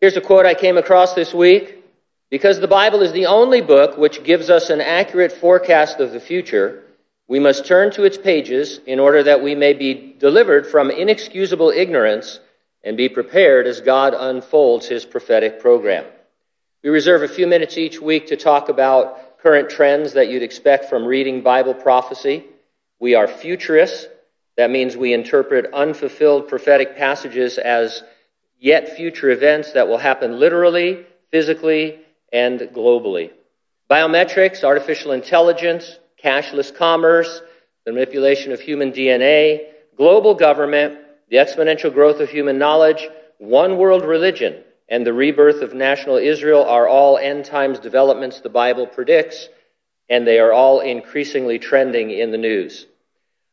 Here's a quote I came across this week. Because the Bible is the only book which gives us an accurate forecast of the future, we must turn to its pages in order that we may be delivered from inexcusable ignorance and be prepared as God unfolds his prophetic program. We reserve a few minutes each week to talk about current trends that you'd expect from reading Bible prophecy. We are futurists. That means we interpret unfulfilled prophetic passages as yet future events that will happen literally, physically, and globally. Biometrics, artificial intelligence, cashless commerce, the manipulation of human DNA, global government, the exponential growth of human knowledge, one world religion, and the rebirth of national Israel are all end times developments the Bible predicts, and they are all increasingly trending in the news.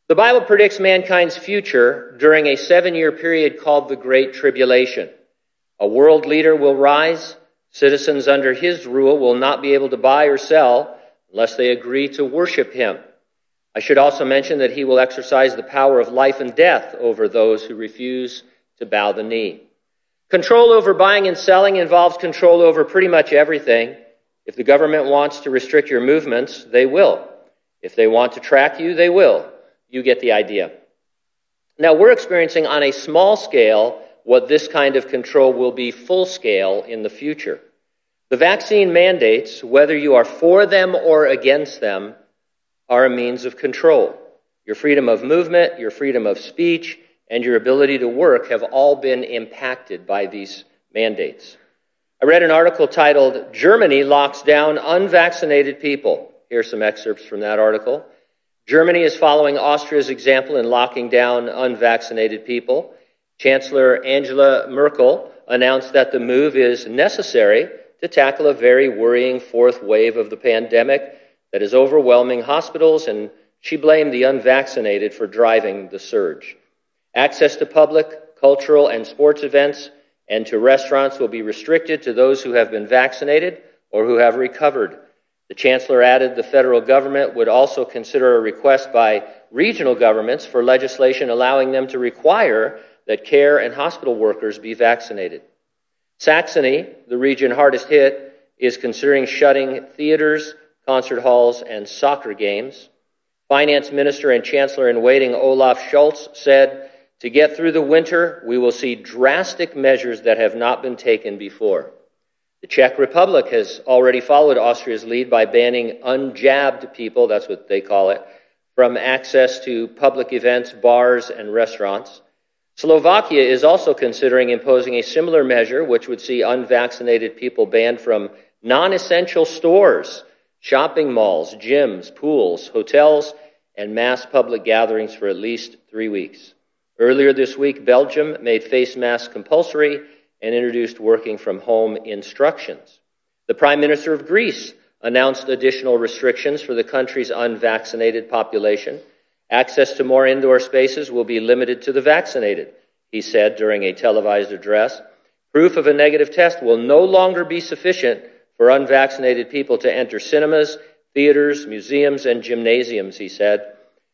The Bible predicts mankind's future during a seven year period called the Great Tribulation. A world leader will rise, Citizens under his rule will not be able to buy or sell unless they agree to worship him. I should also mention that he will exercise the power of life and death over those who refuse to bow the knee. Control over buying and selling involves control over pretty much everything. If the government wants to restrict your movements, they will. If they want to track you, they will. You get the idea. Now, we're experiencing on a small scale what this kind of control will be full scale in the future. The vaccine mandates, whether you are for them or against them, are a means of control. Your freedom of movement, your freedom of speech, and your ability to work have all been impacted by these mandates. I read an article titled, Germany Locks Down Unvaccinated People. Here are some excerpts from that article. Germany is following Austria's example in locking down unvaccinated people. Chancellor Angela Merkel announced that the move is necessary to tackle a very worrying fourth wave of the pandemic that is overwhelming hospitals, and she blamed the unvaccinated for driving the surge. Access to public, cultural, and sports events and to restaurants will be restricted to those who have been vaccinated or who have recovered. The Chancellor added the federal government would also consider a request by regional governments for legislation allowing them to require that care and hospital workers be vaccinated. Saxony, the region hardest hit, is considering shutting theaters, concert halls, and soccer games. Finance Minister and Chancellor in waiting Olaf Scholz said, To get through the winter, we will see drastic measures that have not been taken before. The Czech Republic has already followed Austria's lead by banning unjabbed people, that's what they call it, from access to public events, bars, and restaurants. Slovakia is also considering imposing a similar measure, which would see unvaccinated people banned from non essential stores, shopping malls, gyms, pools, hotels, and mass public gatherings for at least three weeks. Earlier this week, Belgium made face masks compulsory and introduced working from home instructions. The Prime Minister of Greece announced additional restrictions for the country's unvaccinated population. Access to more indoor spaces will be limited to the vaccinated, he said during a televised address. Proof of a negative test will no longer be sufficient for unvaccinated people to enter cinemas, theaters, museums, and gymnasiums, he said.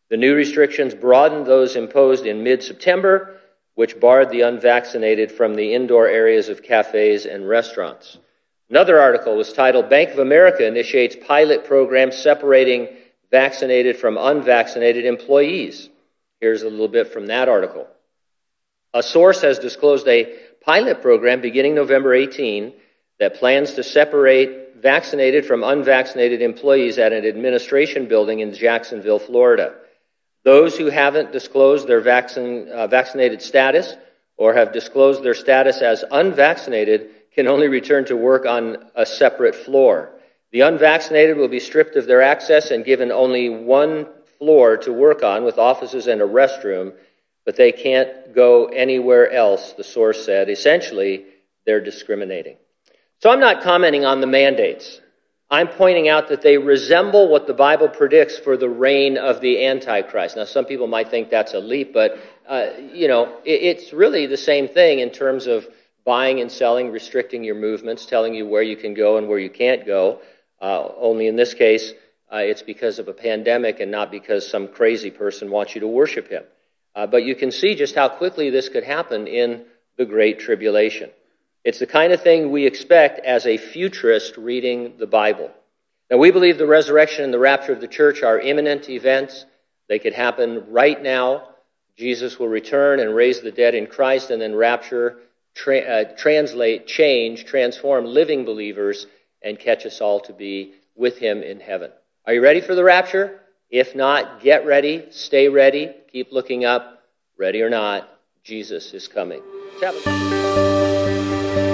The new restrictions broadened those imposed in mid September, which barred the unvaccinated from the indoor areas of cafes and restaurants. Another article was titled Bank of America initiates pilot program separating vaccinated from unvaccinated employees. Here's a little bit from that article. A source has disclosed a pilot program beginning November 18 that plans to separate vaccinated from unvaccinated employees at an administration building in Jacksonville, Florida. Those who haven't disclosed their vaccine, uh, vaccinated status or have disclosed their status as unvaccinated can only return to work on a separate floor. The unvaccinated will be stripped of their access and given only one floor to work on with offices and a restroom, but they can't go anywhere else, the source said. Essentially, they're discriminating. So I'm not commenting on the mandates. I'm pointing out that they resemble what the Bible predicts for the reign of the Antichrist. Now, some people might think that's a leap, but, uh, you know, it, it's really the same thing in terms of buying and selling, restricting your movements, telling you where you can go and where you can't go. Uh, only in this case, uh, it's because of a pandemic and not because some crazy person wants you to worship him. Uh, but you can see just how quickly this could happen in the Great Tribulation. It's the kind of thing we expect as a futurist reading the Bible. Now, we believe the resurrection and the rapture of the church are imminent events. They could happen right now. Jesus will return and raise the dead in Christ and then rapture, tra- uh, translate, change, transform living believers and catch us all to be with him in heaven. Are you ready for the rapture? If not, get ready, stay ready, keep looking up. Ready or not, Jesus is coming. Tchau.